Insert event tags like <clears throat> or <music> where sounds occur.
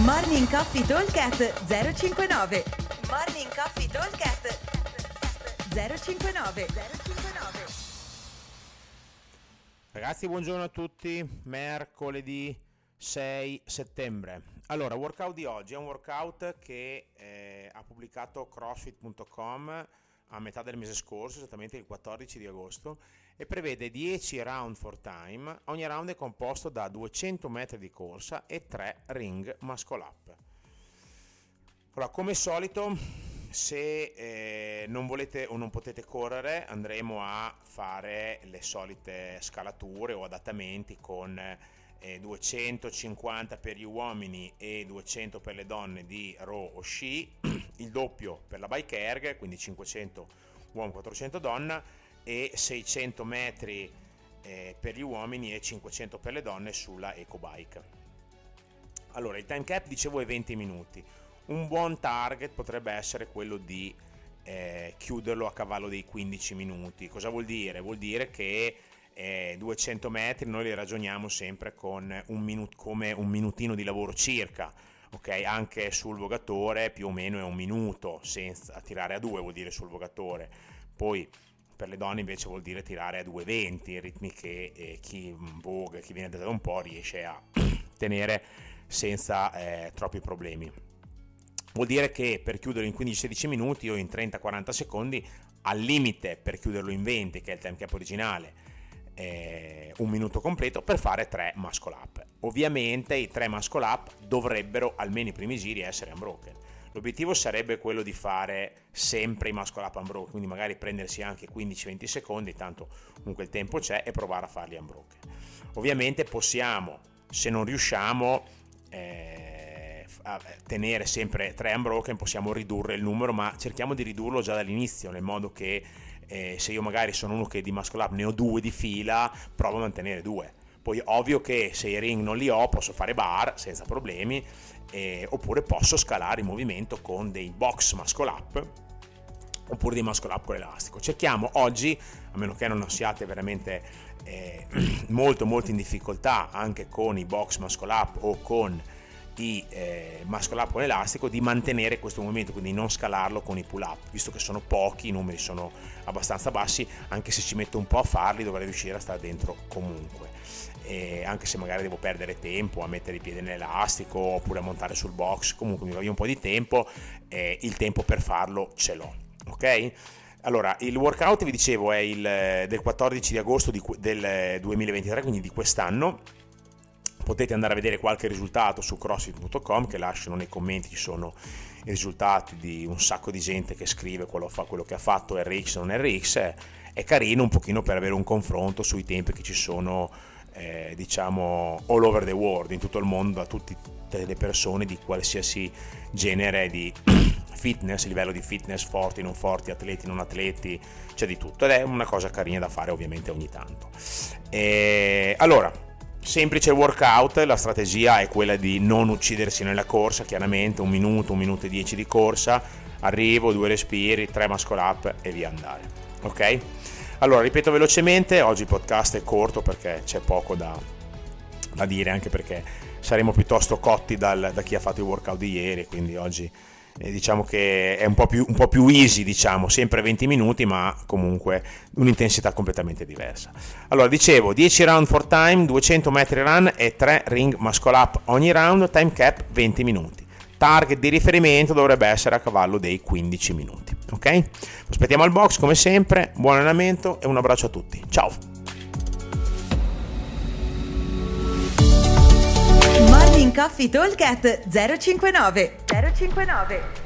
Morning Coffee Talkcast 059 Morning Coffee Talkcast 059 059 Ragazzi, buongiorno a tutti. Mercoledì 6 settembre. Allora, workout di oggi è un workout che eh, ha pubblicato crossfit.com a metà del mese scorso, esattamente il 14 di agosto, e prevede 10 round for time. Ogni round è composto da 200 metri di corsa e 3 ring muscle up. Allora, come solito, se eh, non volete o non potete correre, andremo a fare le solite scalature o adattamenti con eh, 250 per gli uomini e 200 per le donne di row o sci, il doppio per la bike erg, quindi 500 uomo 400 donna e 600 metri eh, per gli uomini e 500 per le donne sulla ecobike. Allora, il time cap dicevo è 20 minuti. Un buon target potrebbe essere quello di eh, chiuderlo a cavallo dei 15 minuti. Cosa vuol dire? Vuol dire che eh, 200 metri noi li ragioniamo sempre con un minut- come un minutino di lavoro circa. Ok, anche sul vogatore più o meno è un minuto senza tirare a due vuol dire sul vogatore. Poi per le donne invece vuol dire tirare a 2,20, ritmi che eh, chi voga, chi viene da un po' riesce a <clears throat> tenere senza eh, troppi problemi. Vuol dire che per chiuderlo in 15-16 minuti o in 30-40 secondi, al limite per chiuderlo in 20, che è il time cap originale, eh, un minuto completo per fare 3 muscle up. Ovviamente i 3 muscle up dovrebbero almeno i primi giri essere unbroken. L'obiettivo sarebbe quello di fare sempre i muscle up unbroken, quindi magari prendersi anche 15-20 secondi, tanto comunque il tempo c'è, e provare a farli unbroken. Ovviamente possiamo, se non riusciamo, eh, a tenere sempre 3 unbroken, possiamo ridurre il numero, ma cerchiamo di ridurlo già dall'inizio, nel modo che eh, se io magari sono uno che di muscle up ne ho due di fila, provo a mantenere due. Poi ovvio che se i ring non li ho posso fare bar senza problemi, eh, oppure posso scalare il movimento con dei box muscle up oppure dei muscle up con l'elastico. Cerchiamo oggi, a meno che non siate veramente eh, <clears throat> molto molto in difficoltà anche con i box muscle up o con i eh, muscle up con elastico di mantenere questo movimento quindi non scalarlo con i pull up visto che sono pochi i numeri sono abbastanza bassi anche se ci metto un po' a farli dovrei riuscire a stare dentro comunque. E anche se magari devo perdere tempo a mettere i piedi nell'elastico oppure a montare sul box comunque mi via un po' di tempo eh, il tempo per farlo ce l'ho ok? Allora, il workout vi dicevo è il del 14 di agosto di, del 2023, quindi di quest'anno potete andare a vedere qualche risultato su crossfit.com che lasciano nei commenti ci sono i risultati di un sacco di gente che scrive quello, fa, quello che ha fatto RX non RX è, carino un pochino per avere un confronto sui tempi che ci sono eh, diciamo all over the world in tutto il mondo da tutte le persone di qualsiasi genere di <clears throat> fitness, livello di fitness forti, non forti, atleti, non atleti, c'è di tutto ed è una cosa carina da fare ovviamente ogni tanto. E, allora, semplice workout, la strategia è quella di non uccidersi nella corsa, chiaramente un minuto, un minuto e dieci di corsa, arrivo, due respiri, tre muscle up e via andare. Ok? Allora, ripeto velocemente, oggi il podcast è corto perché c'è poco da, da dire, anche perché saremo piuttosto cotti dal, da chi ha fatto il workout di ieri, quindi oggi diciamo che è un po, più, un po' più easy, diciamo, sempre 20 minuti, ma comunque un'intensità completamente diversa. Allora, dicevo, 10 round for time, 200 metri run e 3 ring muscle up ogni round, time cap 20 minuti. Target di riferimento dovrebbe essere a cavallo dei 15 minuti. Ok? Aspettiamo al box come sempre, buon allenamento e un abbraccio a tutti. Ciao! Morning Coffee Talk 059 059